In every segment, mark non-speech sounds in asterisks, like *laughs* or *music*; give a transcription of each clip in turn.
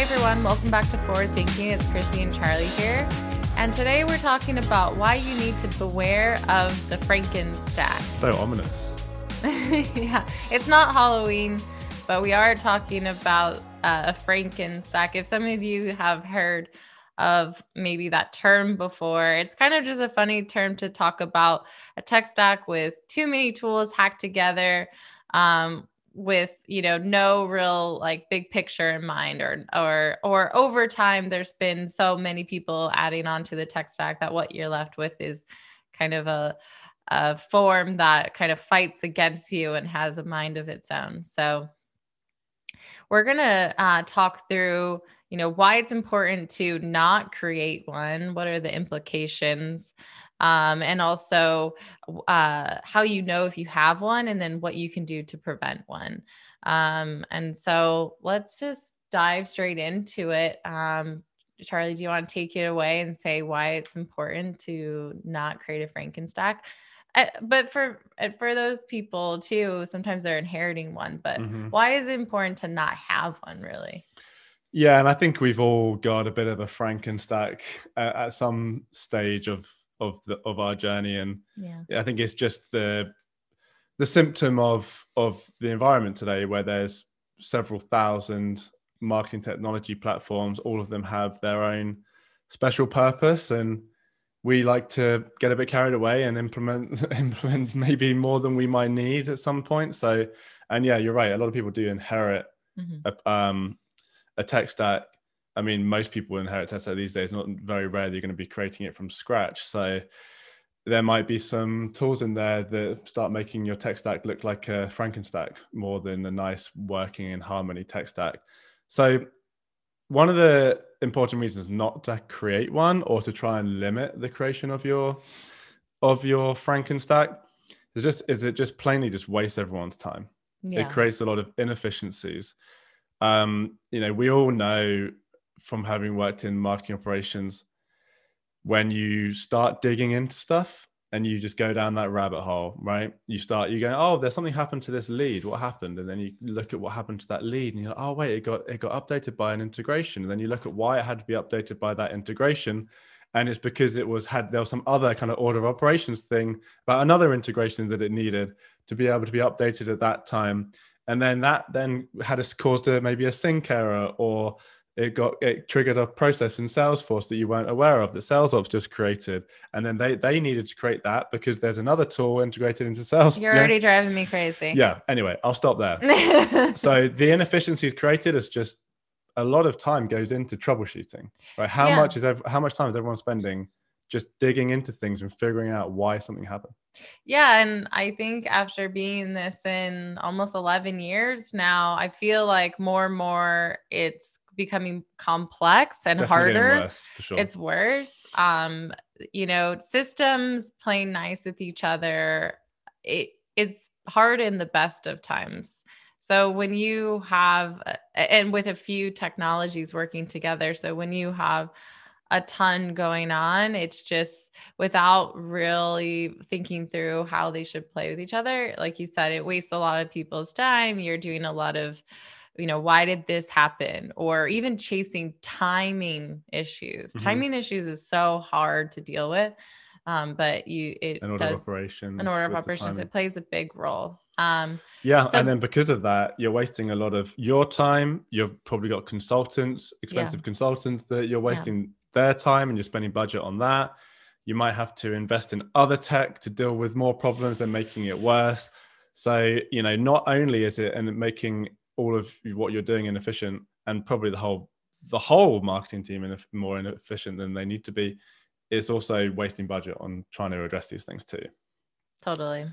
everyone. Welcome back to Forward Thinking. It's Chrissy and Charlie here. And today we're talking about why you need to beware of the Frankenstack. So ominous. *laughs* yeah, it's not Halloween, but we are talking about uh, a Frankenstack. If some of you have heard of maybe that term before, it's kind of just a funny term to talk about a tech stack with too many tools hacked together. Um, with you know no real like big picture in mind or or or over time there's been so many people adding on to the tech stack that what you're left with is kind of a a form that kind of fights against you and has a mind of its own. So we're going to uh, talk through you know why it's important to not create one. What are the implications um, and also uh, how you know if you have one and then what you can do to prevent one. Um, and so let's just dive straight into it. Um, Charlie, do you want to take it away and say why it's important to not create a Frankenstack? Uh, but for uh, for those people too, sometimes they're inheriting one. But mm-hmm. why is it important to not have one really? Yeah, and I think we've all got a bit of a Frankenstack *laughs* at, at some stage of of the of our journey. And yeah. i think it's just the the symptom of of the environment today where there's several thousand marketing technology platforms. All of them have their own special purpose. And we like to get a bit carried away and implement *laughs* implement maybe more than we might need at some point. So and yeah you're right. A lot of people do inherit mm-hmm. a, um, a tech stack I mean, most people inherit Tesla these days. Not very rare you're going to be creating it from scratch. So there might be some tools in there that start making your tech stack look like a Frankenstack more than a nice working in harmony tech stack. So one of the important reasons not to create one or to try and limit the creation of your of your Frankenstack is just is it just plainly just waste everyone's time. Yeah. It creates a lot of inefficiencies. Um, you know, we all know from having worked in marketing operations when you start digging into stuff and you just go down that rabbit hole, right? You start, you go, oh, there's something happened to this lead. What happened? And then you look at what happened to that lead, and you're like, oh, wait, it got it got updated by an integration. And then you look at why it had to be updated by that integration, and it's because it was had there was some other kind of order of operations thing about another integration that it needed to be able to be updated at that time. And then that then had us caused a maybe a sync error or it got it triggered a process in Salesforce that you weren't aware of that SalesOps just created, and then they they needed to create that because there's another tool integrated into Salesforce. You're already driving me crazy. Yeah. Anyway, I'll stop there. *laughs* so the inefficiencies created is just a lot of time goes into troubleshooting. Right? How yeah. much is ev- how much time is everyone spending just digging into things and figuring out why something happened? Yeah, and I think after being this in almost 11 years now, I feel like more and more it's becoming complex and Definitely harder. Worse, sure. It's worse. Um, you know, systems playing nice with each other. It it's hard in the best of times. So when you have and with a few technologies working together, so when you have a ton going on. It's just without really thinking through how they should play with each other. Like you said, it wastes a lot of people's time. You're doing a lot of you know why did this happen? or even chasing timing issues. Mm-hmm. timing issues is so hard to deal with um, but you it an order does of operations an order of operations it plays a big role. Um, yeah so, and then because of that you're wasting a lot of your time. You've probably got consultants expensive yeah. consultants that you're wasting yeah. their time and you're spending budget on that. You might have to invest in other tech to deal with more problems and making it worse. So you know not only is it and making all of what you're doing inefficient and probably the whole the whole marketing team in more inefficient than they need to be it's also wasting budget on trying to address these things too totally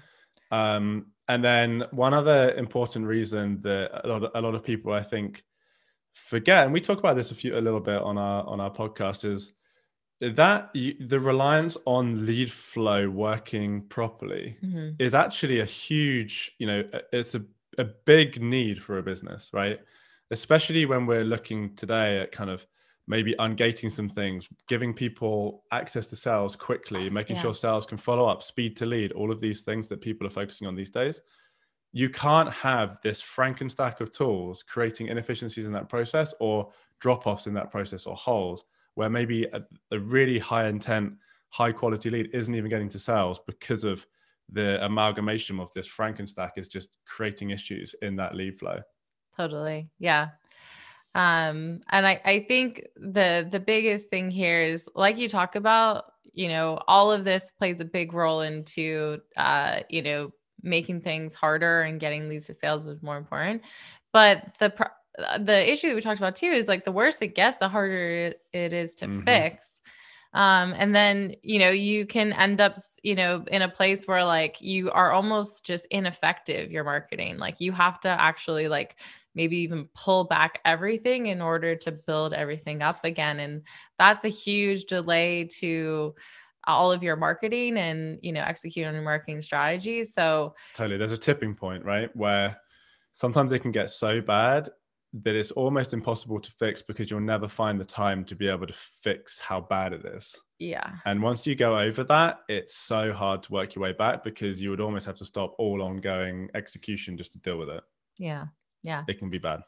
um, and then one other important reason that a lot of, a lot of people i think forget and we talk about this a few a little bit on our on our podcast is that you, the reliance on lead flow working properly mm-hmm. is actually a huge you know it's a a big need for a business, right? Especially when we're looking today at kind of maybe ungating some things, giving people access to sales quickly, making yeah. sure sales can follow up, speed to lead, all of these things that people are focusing on these days. you can't have this frankenstack of tools creating inefficiencies in that process or drop-offs in that process or holes where maybe a, a really high intent high quality lead isn't even getting to sales because of the amalgamation of this frankenstack is just creating issues in that lead flow. Totally. Yeah. Um and i i think the the biggest thing here is like you talk about you know all of this plays a big role into uh you know making things harder and getting leads to sales was more important. But the the issue that we talked about too is like the worse it gets the harder it is to mm-hmm. fix um and then you know you can end up you know in a place where like you are almost just ineffective your marketing. Like you have to actually like maybe even pull back everything in order to build everything up again and that's a huge delay to all of your marketing and you know execute on your marketing strategy. So totally there's a tipping point right where sometimes it can get so bad that it's almost impossible to fix because you'll never find the time to be able to fix how bad it is. Yeah. And once you go over that, it's so hard to work your way back because you would almost have to stop all ongoing execution just to deal with it. Yeah. Yeah. It can be bad.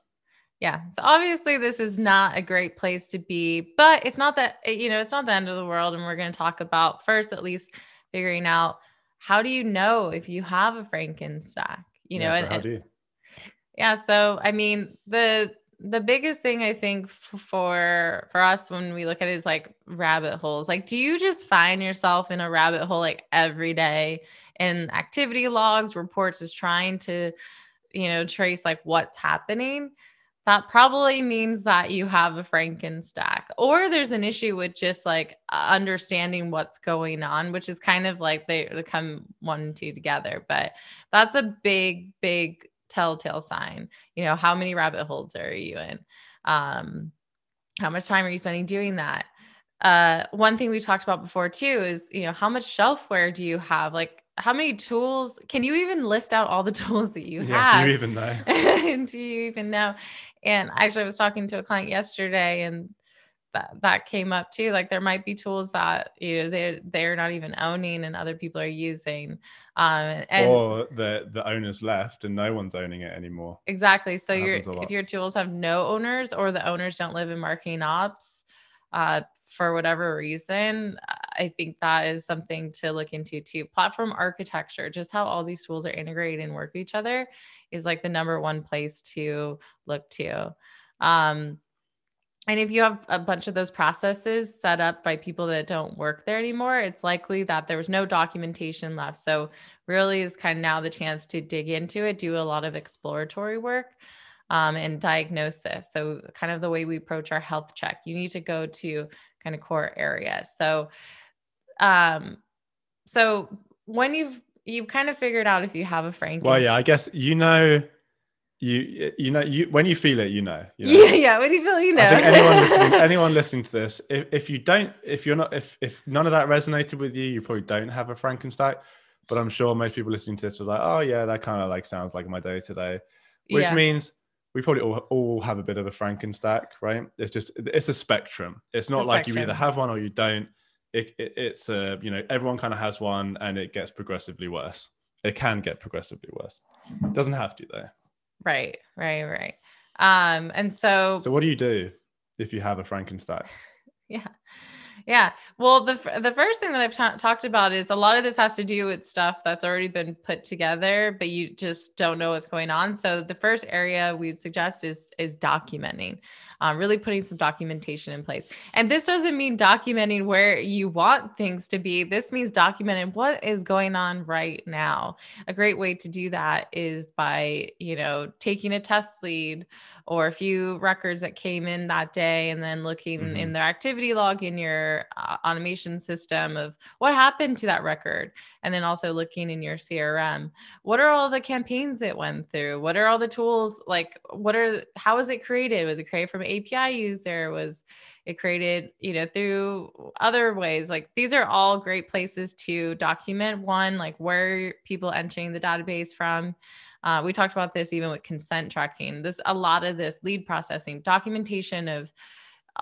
Yeah. So obviously this is not a great place to be, but it's not that you know, it's not the end of the world and we're going to talk about first at least figuring out how do you know if you have a Frankenstack? You know, yeah, so and, how do you? Yeah. So, I mean, the the biggest thing I think for for us when we look at it is like rabbit holes. Like, do you just find yourself in a rabbit hole like every day in activity logs, reports, is trying to, you know, trace like what's happening? That probably means that you have a Frankenstack, or there's an issue with just like understanding what's going on, which is kind of like they, they come one and two together. But that's a big, big telltale sign you know how many rabbit holes are you in? Um how much time are you spending doing that? Uh one thing we talked about before too is you know how much shelfware do you have? Like how many tools can you even list out all the *laughs* tools that you yeah, have do you even know? *laughs* Do you even know? And actually i was talking to a client yesterday and that that came up too like there might be tools that you know they're they're not even owning and other people are using um and or the the owners left and no one's owning it anymore. Exactly so your if your tools have no owners or the owners don't live in marketing ops uh for whatever reason i think that is something to look into too. Platform architecture just how all these tools are integrated and work with each other is like the number one place to look to um and if you have a bunch of those processes set up by people that don't work there anymore, it's likely that there was no documentation left. So, really, is kind of now the chance to dig into it, do a lot of exploratory work um, and diagnosis. So, kind of the way we approach our health check, you need to go to kind of core areas. So, um, so when you've you've kind of figured out if you have a Frank. Well, yeah, I guess you know you you know you when you feel it you know, you know? yeah yeah when you feel you know. anyone *laughs* listening anyone listening to this if, if you don't if you're not if if none of that resonated with you you probably don't have a frankenstein but i'm sure most people listening to this are like oh yeah that kind of like sounds like my day today which yeah. means we probably all, all have a bit of a frankenstack right? It's just it's a spectrum. It's not like spectrum. you either have one or you don't. It, it, it's a you know everyone kind of has one and it gets progressively worse. It can get progressively worse. It doesn't have to though Right, right, right. Um, and so So what do you do if you have a Frankenstein? *laughs* yeah. Yeah. Well, the the first thing that I've ta- talked about is a lot of this has to do with stuff that's already been put together, but you just don't know what's going on. So the first area we'd suggest is is documenting um, really putting some documentation in place. And this doesn't mean documenting where you want things to be. This means documenting what is going on right now. A great way to do that is by, you know, taking a test lead or a few records that came in that day and then looking mm-hmm. in their activity log in your uh, automation system of what happened to that record and then also looking in your crm what are all the campaigns that went through what are all the tools like what are how was it created was it created from api user was it created you know through other ways like these are all great places to document one like where people entering the database from uh, we talked about this even with consent tracking. This a lot of this lead processing, documentation of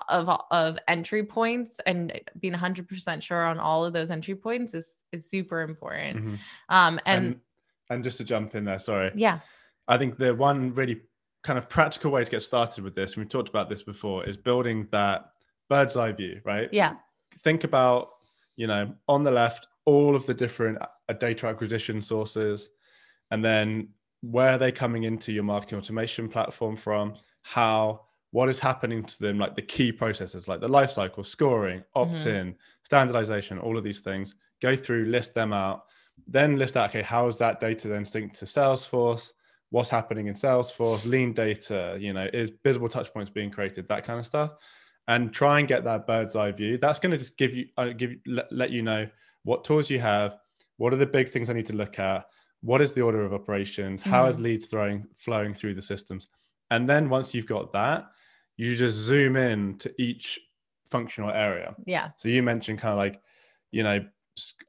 of of entry points and being 100% sure on all of those entry points is is super important. Mm-hmm. Um, and, and and just to jump in there, sorry. Yeah. I think the one really kind of practical way to get started with this, and we've talked about this before, is building that bird's eye view, right? Yeah. Think about, you know, on the left, all of the different uh, data acquisition sources, and then where are they coming into your marketing automation platform from? How, what is happening to them, like the key processes, like the life cycle, scoring, opt in, mm-hmm. standardization, all of these things. Go through, list them out, then list out, okay, how is that data then synced to Salesforce? What's happening in Salesforce, LeanData, you know, is Bizible touch points being created, that kind of stuff. And try and get that bird's eye view. That's going to just give you, uh, give let, let you know what tools you have, what are the big things I need to look at, what is the order of operations, mm-hmm. how is mm. leads throwing flowing through the systems, and then once you've got that, you just zoom in to each functional area. Yeah. So you mentioned kind of like, you know,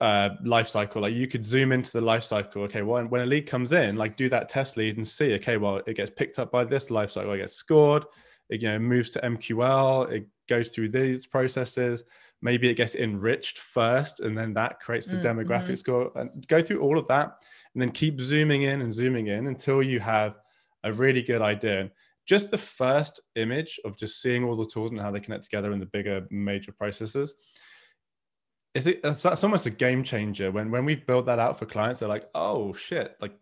uh, life cycle. Like you could zoom into the life cycle. Okay, well, when a lead comes in, like do that test lead and see. Okay, well, it gets picked up by this life cycle. It gets scored. It you know moves to MQL. It goes through these processes. Maybe it gets enriched first, and then that creates the mm-hmm. demographic score. And go through all of that, and then keep zooming in and zooming in until you have a really good idea. And just the first image of just seeing all the tools and how they connect together in the bigger major processes is it that's almost a game changer when when we've built that out for clients they're like oh shit like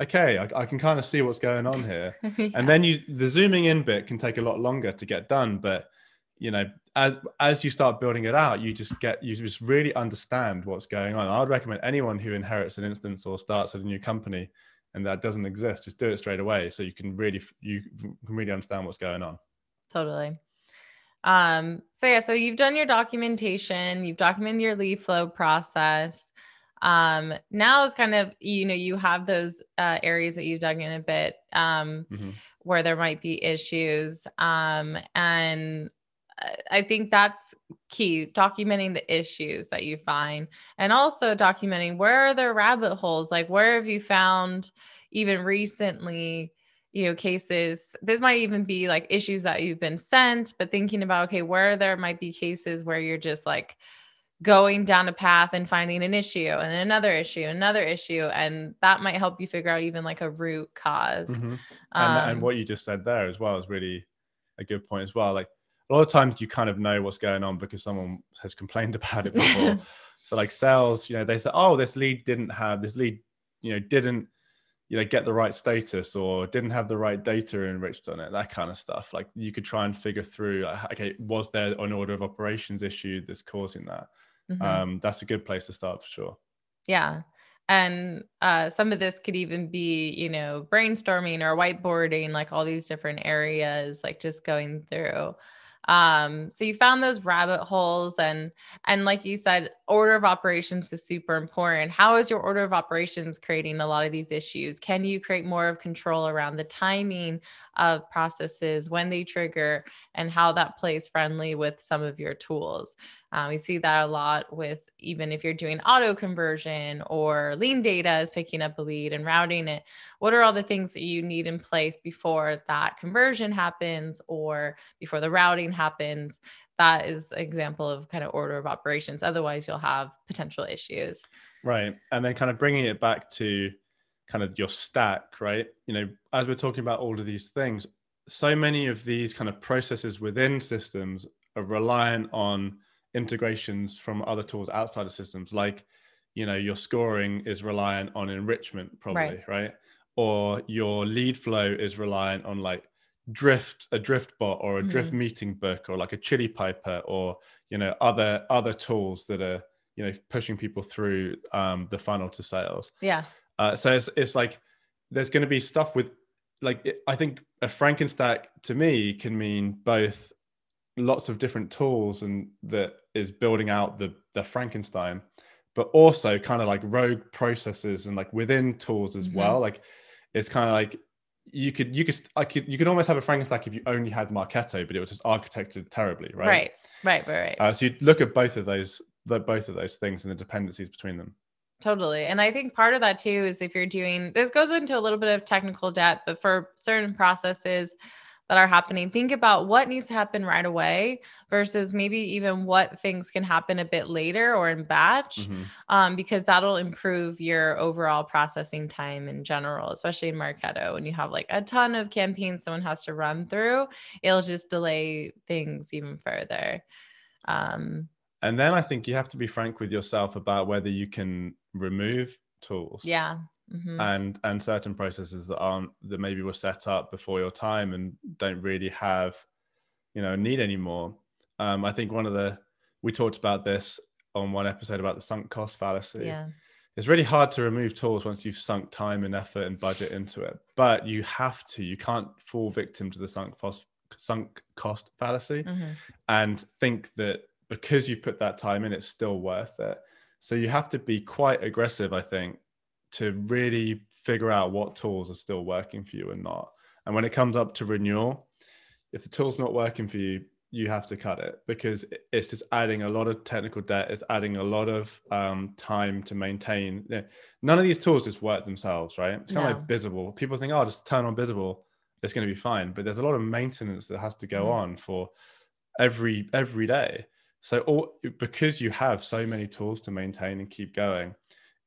okay i, I can kind of see what's going on here. *laughs* Yeah. and then you the zooming in bit can take a lot longer to get done but you know as as you start building it out you just get you just really understand what's going on. I'd recommend anyone who inherits an instance or starts at a new company and that doesn't exist just do it straight away so you can really you can really understand what's going on. Totally um so yeah so you've done your documentation you've documented your lead flow process. Um now is kind of you know you have those uh, areas that you've dug in a bit um mm-hmm. where there might be issues. Um and I think that's key documenting the issues that you find and also documenting where are there rabbit holes? Like where have you found even recently you know cases this might even be like issues that you've been sent but thinking about okay where there might be cases where you're just like going down a path and finding an issue and another issue another issue and that might help you figure out even like a root because mm-hmm. um, and, and what you just said there as well is really a good point as well like a lot of times you kind of know what's going on because someone has complained *laughs* about it before. *laughs* so like sales, you know, they say, oh, this lead didn't have this lead, you know, didn't, you know, get the right status or didn't have the right data enriched on it, that kind of stuff. Like you could try and figure through, okay, was there an order of operations issue that's causing that? Mm-hmm. Um, that's a good place to start for sure. Yeah. And uh, some of this could even be, you know, brainstorming or whiteboarding, like all these different areas, like just going through um so you found those rabbit holes and and like you said order of operations is super important. How is your order of operations creating a lot of these issues? Can you create more of control around the timing of processes when they trigger and how that plays friendly with some of your tools? Um, we see that a lot with even if you're doing auto conversion or LeanData is picking up a lead and routing it. What are all the things that you need in place before that conversion happens or before the routing happens? That is an example of kind of order of operations. Otherwise, you'll have potential issues. Right. And then kind of bringing it back to kind of your stack, right? You know, as we're talking about all of these things, so many of these kind of processes within systems are reliant on integrations from other tools outside of systems like you know your scoring is reliant on enrichment probably right, right? or your lead flow is reliant on like drift a drift bot or a drift mm-hmm. meeting book or like a chili piper or you know other other tools that are you know pushing people through um, the funnel to sales yeah uh, so it's, it's like there's going to be stuff with like it, i think a frankenstack to me can mean both lots of different tools and that is building out the the Frankenstein, but also kind of like rogue processes and like within tools as mm-hmm. well. Like it's kind of like you could you could I could you could almost have a Frankenstack if you only had Marketo, but it was just architected terribly, right? Right, right, right, right. Uh, so you look at both of those the both of those things and the dependencies between them. Totally. And I think part of that too is if you're doing this goes into a little bit of technical debt, but for certain processes, that are happening, think about what needs to happen right away versus maybe even what things can happen a bit later or in batch, mm-hmm. um, because that'll improve your overall processing time in general, especially in Marketo. When you have like a ton of campaigns someone has to run through, it'll just delay things even further. Um, and then I think you have to be frank with yourself about whether you can remove tools. Yeah. Mm-hmm. And and certain processes that aren't that maybe were set up before your time and don't really have, you know, need anymore. Um, I think one of the we talked about this on one episode about the sunk cost fallacy. Yeah. It's really hard to remove tools once you've sunk time and effort and budget into it. But you have to. You can't fall victim to the sunk cost sunk cost fallacy mm-hmm. and think that because you've put that time in, it's still worth it. So you have to be quite aggressive, I think, to really figure out what tools are still working for you and not. And when it comes up to renewal, if the tool's not working for you, you have to cut it because it's just adding a lot of technical debt. It's adding a lot of um, time to maintain. None of these tools just work themselves, right? It's kind no. of like Bizible. People think, oh, just turn on Bizible, it's going to be fine. But there's a lot of maintenance that has to go mm. on for every every day. So all, because you have so many tools to maintain and keep going,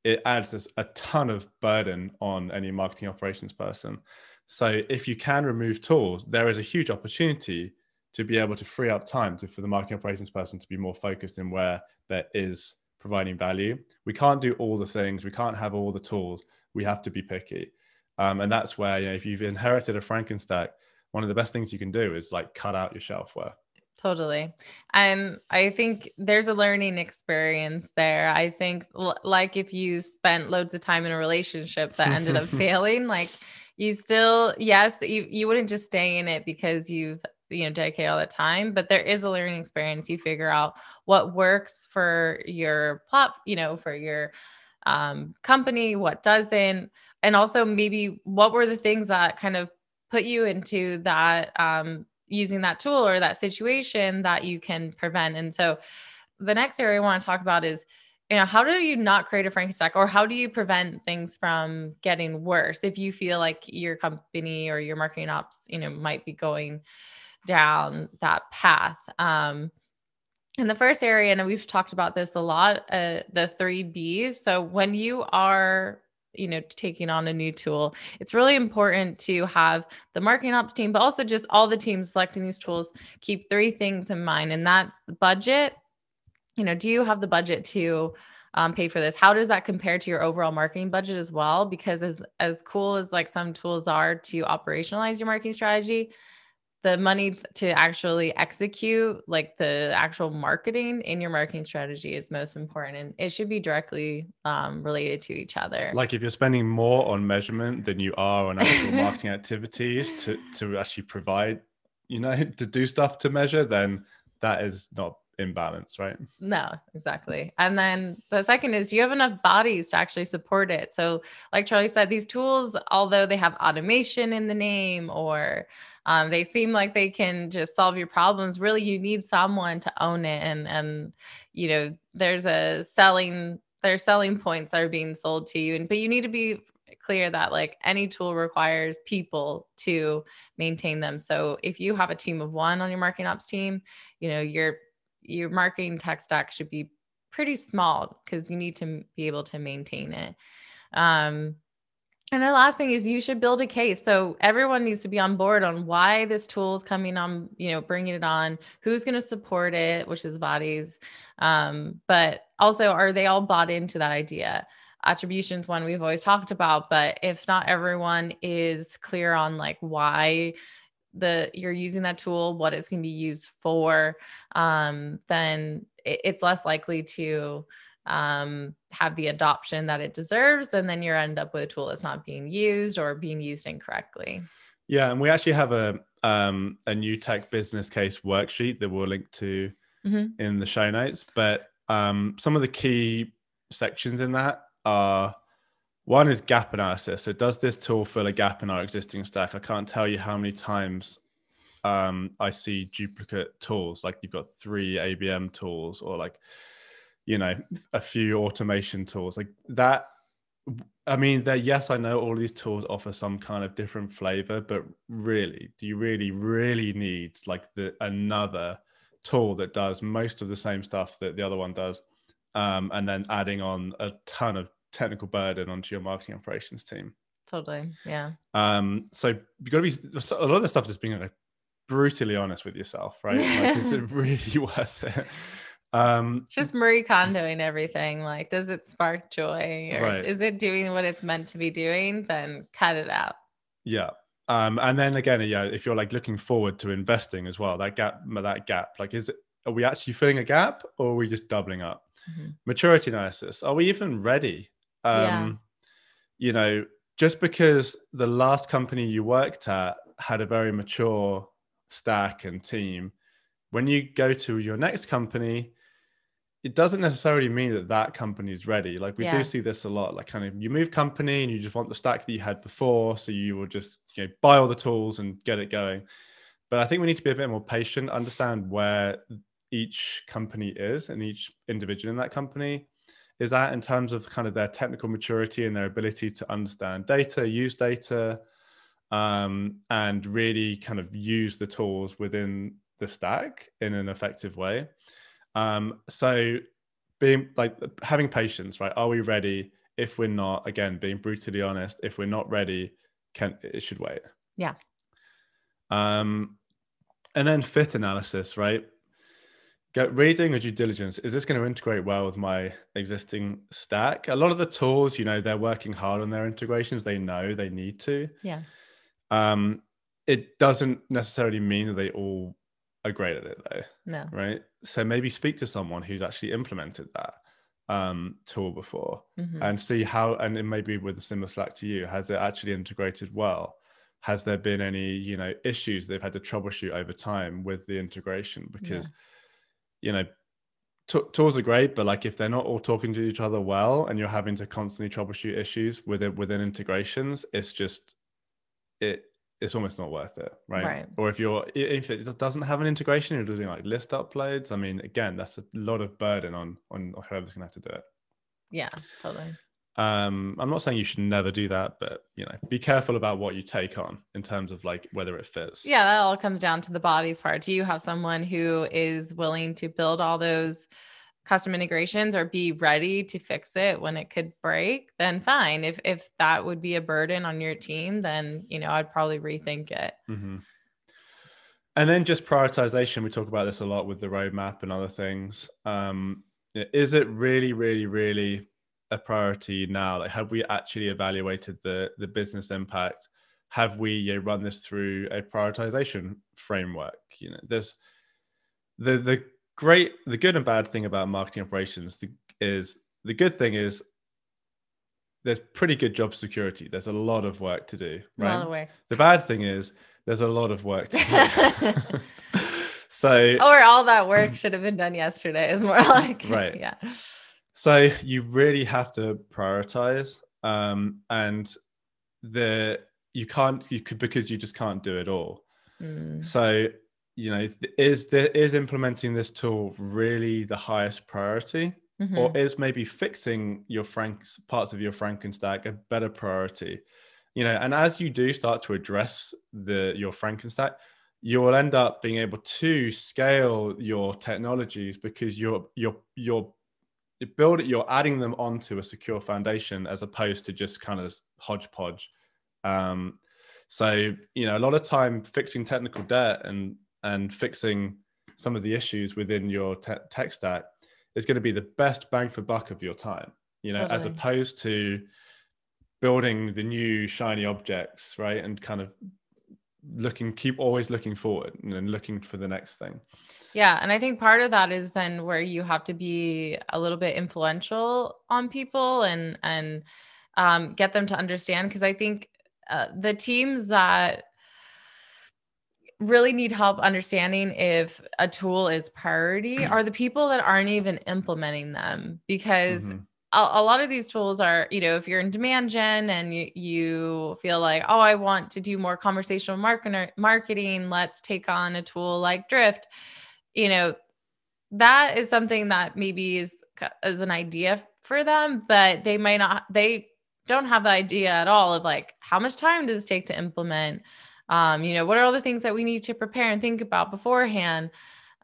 it adds a ton of burden on any marketing operations person. So if you can remove tools, there is a huge opportunity to be able to free up time to, for the marketing operations person to be more focused in where there is providing value. We can't do all the things. We can't have all the tools. We have to be picky. Um, and that's where, you know, if you've inherited a Frankenstack, one of the best things you can do is like cut out your shelfware. Totally. And I think there's a learning experience there. I think, l- like, if you spent loads of time in a relationship that ended up *laughs* failing, like, you still, yes, you, you wouldn't just stay in it because you've, you know, dedicated all the time, but there is a learning experience. You figure out what works for your plot, you know, for your um, company, what doesn't, and also maybe what were the things that kind of put you into that um, using that tool or that situation that you can prevent. And so the next area I want to talk about is you know how do you not create a frankenstack or how do you prevent things from getting worse if you feel like your company or your marketing ops you know might be going down that path um in the first area and we've talked about this a lot uh, the three b's so when you are you know taking on a new tool. It's really important to have the marketing ops team but also just all the teams selecting these tools. Keep three things in mind and that's the budget. You know do you have the budget to um, pay for this? How does that compare to your overall marketing budget as well? Because as as cool as like some tools are to operationalize your marketing strategy the money to actually execute like the actual marketing in your marketing strategy is most important and it should be directly um, related to each other. Like if you're spending more on measurement than you are on actual *laughs* marketing activities to to actually provide you know *laughs* to do stuff to measure then that is not imbalance, right? No, exactly. And then the second is do you have enough bodies to actually support it? So, like Charlie said, these tools, although they have automation in the name or um, they seem like they can just solve your problems, really you need someone to own it. And and you know, there's a selling there's selling points that are being sold to you, and but you need to be clear that like any tool requires people to maintain them. So if you have a team of one on your marketing ops team, you know, you're your marketing tech stack should be pretty small because you need to be able to maintain it. Um, and the last thing is you should build a case. So everyone needs to be on board on why this tool is coming on, you know, bringing it on, who's going to support it, which is bodies. Um, but also, are they all bought into that idea? Attributions one we've always talked about, but if not everyone is clear on like why the you're using that tool, what it's going to be used for, um, then it, it's less likely to um, have the adoption that it deserves, and then you end up with a tool that's not being used or being used incorrectly. Yeah, and we actually have a um, a new tech business case worksheet that we'll link to mm-hmm. in the show notes. But um, some of the key sections in that are one is gap analysis. So does this tool fill a gap in our existing stack? I can't tell you how many times um, I see duplicate tools, like you've got three ABM tools or like, you know, a few automation tools like that. I mean, that yes, I know all these tools offer some kind of different flavor, but really, do you really, really need like the another tool that does most of the same stuff that the other one does, um, and then adding on a ton of technical burden onto your marketing operations team? Totally, yeah. Um, so you've got to be a lot of the stuff just being like brutally honest with yourself, right? Like, is it *laughs* really *laughs* worth it? Um, just Marie Kondoing everything. Like, does it spark joy or right. is it doing what it's meant to be doing? Then cut it out. Yeah. Um, and then again, yeah, if you're like looking forward to investing as well, that gap, that gap, like, is it, are we actually filling a gap or are we just doubling up? Mm-hmm. Maturity analysis. Are we even ready? Um, yeah. You know, just because the last company you worked at had a very mature stack and team, when you go to your next company, it doesn't necessarily mean that that company is ready. Like we yeah. do see this a lot. Like kind of you move company and you just want the stack that you had before, so you will just you know buy all the tools and get it going. But I think we need to be a bit more patient, understand where each company is and each individual in that company is that in terms of kind of their technical maturity and their ability to understand data, use data, um, and really kind of use the tools within the stack in an effective way. Um, so being like having patience, right? Are we ready? If we're not, again, being brutally honest, if we're not ready, can it should wait. Yeah. Um, and then fit analysis, right? Get reading or due diligence. Is this going to integrate well with my existing stack? A lot of the tools, you know, they're working hard on their integrations. They know they need to. Yeah. Um, it doesn't necessarily mean that they all are great at it though. No. Right. So maybe speak to someone who's actually implemented that um, tool before mm-hmm. and see how, and it may be with a similar Slack to you, has it actually integrated well? Has there been any, you know, issues they've had to troubleshoot over time with the integration? Because, yeah. You know, t- tools are great, but like if they're not all talking to each other well, and you're having to constantly troubleshoot issues within within integrations, it's just it it's almost not worth it, right? right? Or if you're if it doesn't have an integration, you're doing like list uploads. I mean, again, that's a lot of burden on on whoever's gonna have to do it. Yeah, totally. Um, I'm not saying you should never do that, but you know, be careful about what you take on in terms of like whether it fits. Yeah, that all comes down to the bodies part. Do you have someone who is willing to build all those custom integrations or be ready to fix it when it could break, then fine. If if that would be a burden on your team, then you know I'd probably rethink it. Mm-hmm. And then just prioritization. We talk about this a lot with the roadmap and other things. Um, is it really, really, really a priority now? Like, have we actually evaluated the the business impact? Have we you know, run this through a prioritization framework? You know, there's the the great the good and bad thing about marketing operations is the good thing is there's pretty good job security there's a lot of work to do right the bad thing is there's a lot of work to do *laughs* *laughs* so or all that work should have been done yesterday is more like right *laughs* yeah so you really have to prioritize um and the you can't you could because you just can't do it all mm. so you know is there is implementing this tool really the highest priority mm-hmm. or is maybe fixing your franks parts of your frankenstack a better priority you know and as you do start to address the your frankenstack you will end up being able to scale your technologies because you're you're you're you build it you're adding them onto a secure foundation as opposed to just kind of hodgepodge um, so you know a lot of time fixing technical debt and and fixing some of the issues within your te- tech stack is going to be the best bang for buck of your time you know totally. as opposed to building the new shiny objects right and kind of looking keep always looking forward and looking for the next thing yeah and i think part of that is then where you have to be a little bit influential on people and and um, get them to understand because i think uh, the teams that really need help understanding if a tool is priority *clears throat* are the people that aren't even implementing them because mm-hmm. A, a, lot of these tools are you know if you're in demand gen and you, you feel like oh i want to do more conversational marketer, marketing let's take on a tool like drift you know that is something that maybe is is an idea for them but they might not they don't have the idea at all of like how much time does it take to implement um, you know what are all the things that we need to prepare and think about beforehand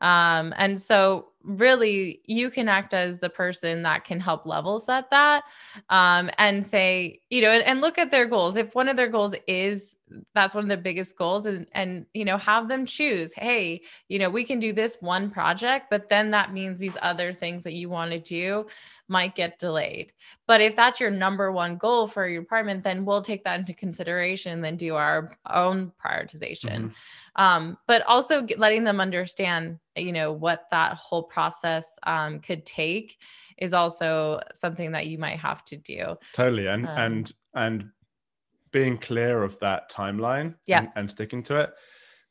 um, and so really you can act as the person that can help level set that um, and say you know and, and, look at their goals. If one of their goals is that's one of the biggest goals and and you know have them choose hey you know we can do this one project but then that means these other things that you want to do might get delayed. But if that's your number one goal for your department then we'll take that into consideration and then do our own prioritization. Mm-hmm. Um, but also letting them understand you know what that whole process um, could take is also something that you might have to do. Totally and um, and and being clear of that timeline yeah. and, and sticking to it.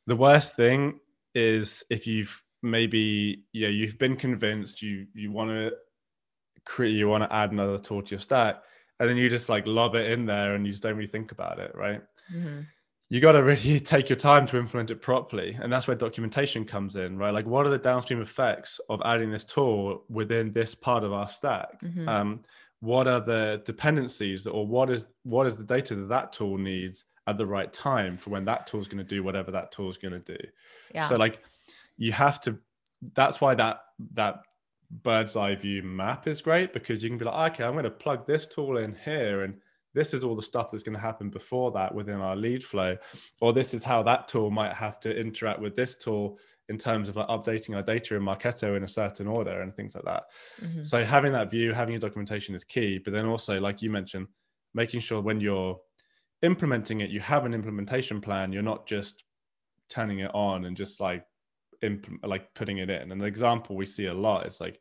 The worst thing is if you've maybe yeah you've been convinced you you want to create you want to add another tool to your stack and then you just like lob it in there and you just don't really think about it right? Mm-hmm you got to really *laughs* take your time to implement it properly and that's where documentation comes in right like what are the downstream effects of adding this tool within this part of our stack mm-hmm. um, what are the dependencies or what is what is the data that that tool needs at the right time for when that tool is going to do whatever that tool is going to do yeah. so like you have to that's why that that bird's eye view map is great because you can be like okay i'm going to plug this tool in here and this is all the stuff that's going to happen before that within our lead flow or this is how that tool might have to interact with this tool in terms of like updating our data in marketo in a certain order and things like that. Mm-hmm. so having that view having your documentation is key but then also like you mentioned making sure when you're implementing it you have an implementation plan. You're not just turning it on and just like imp- like putting it in. And an example we see a lot is like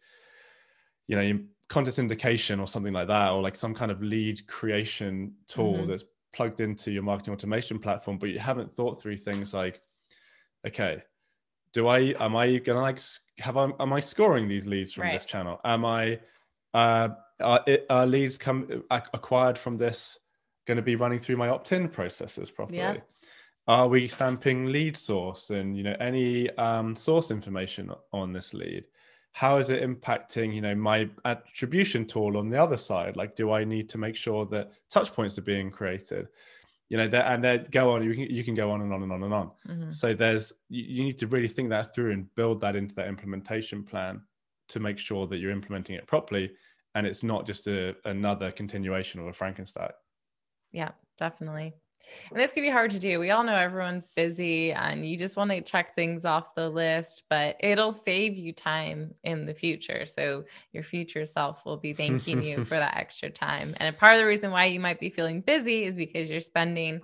you know you content syndication or something like that, or like some kind of lead creation tool mm-hmm. that's plugged into your marketing automation platform, but you haven't thought through things like, okay, do I am I gonna like have I, am I scoring these leads from right. this channel? Am I uh, are, are leads come acquired from this going to be running through my opt-in processes properly? Yeah. Are we stamping lead source and you know any um, source information on this lead? How is it impacting you know my attribution tool on the other side? Like do i need to make sure that touch points are being created? You know that and then go on you can, you can go on and on and on and on. Mm-hmm. so there's you, you need to really think that through and build that into that implementation plan to make sure that you're implementing it properly and it's not just a, another continuation of a frankenstein yeah definitely and this can be hard to do. We all know everyone's busy and you just want to check things off the list, but it'll save you time in the future. So your future self will be thanking you *laughs* for that extra time. And part of the reason why you might be feeling busy is because you're spending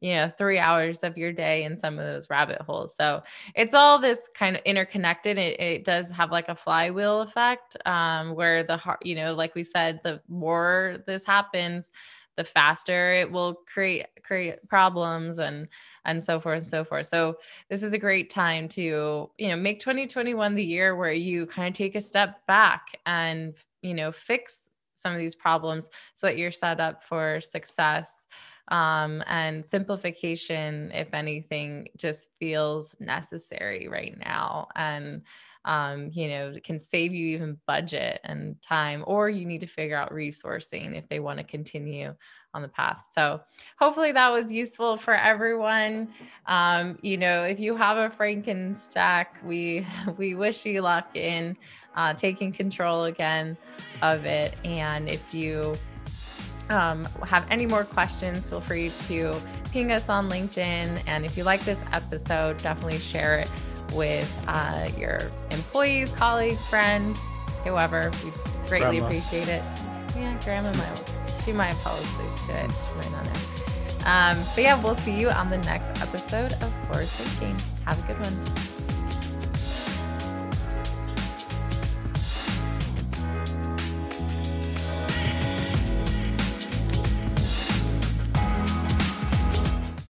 you know three hours of your day in some of those rabbit holes so it's all this kind of interconnected it, it does have like a flywheel effect um, where the heart you know like we said the more this happens the faster it will create create problems and and so forth and so forth. So this is a great time to you know make 2021 the year where you kind of take a step back and you know fix some of these problems so that you're set up for success um, and simplification if anything just feels necessary right now and um, you know, can save you even budget and time, or you need to figure out resourcing if they want to continue on the path. So hopefully that was useful for everyone. Um, you know, if you have a Frankenstack, we *laughs* we wish you luck in uh, taking control again of it. And if you um, have any more questions, feel free to ping us on LinkedIn. And if you like this episode, definitely share it with uh, your employees, colleagues, friends, whoever. We greatly grandma. appreciate it. Yeah, grandma might. She might fall asleep to it. She might not know. Um, but yeah, we'll see you on the next episode of Forward Thinking. Have a good one.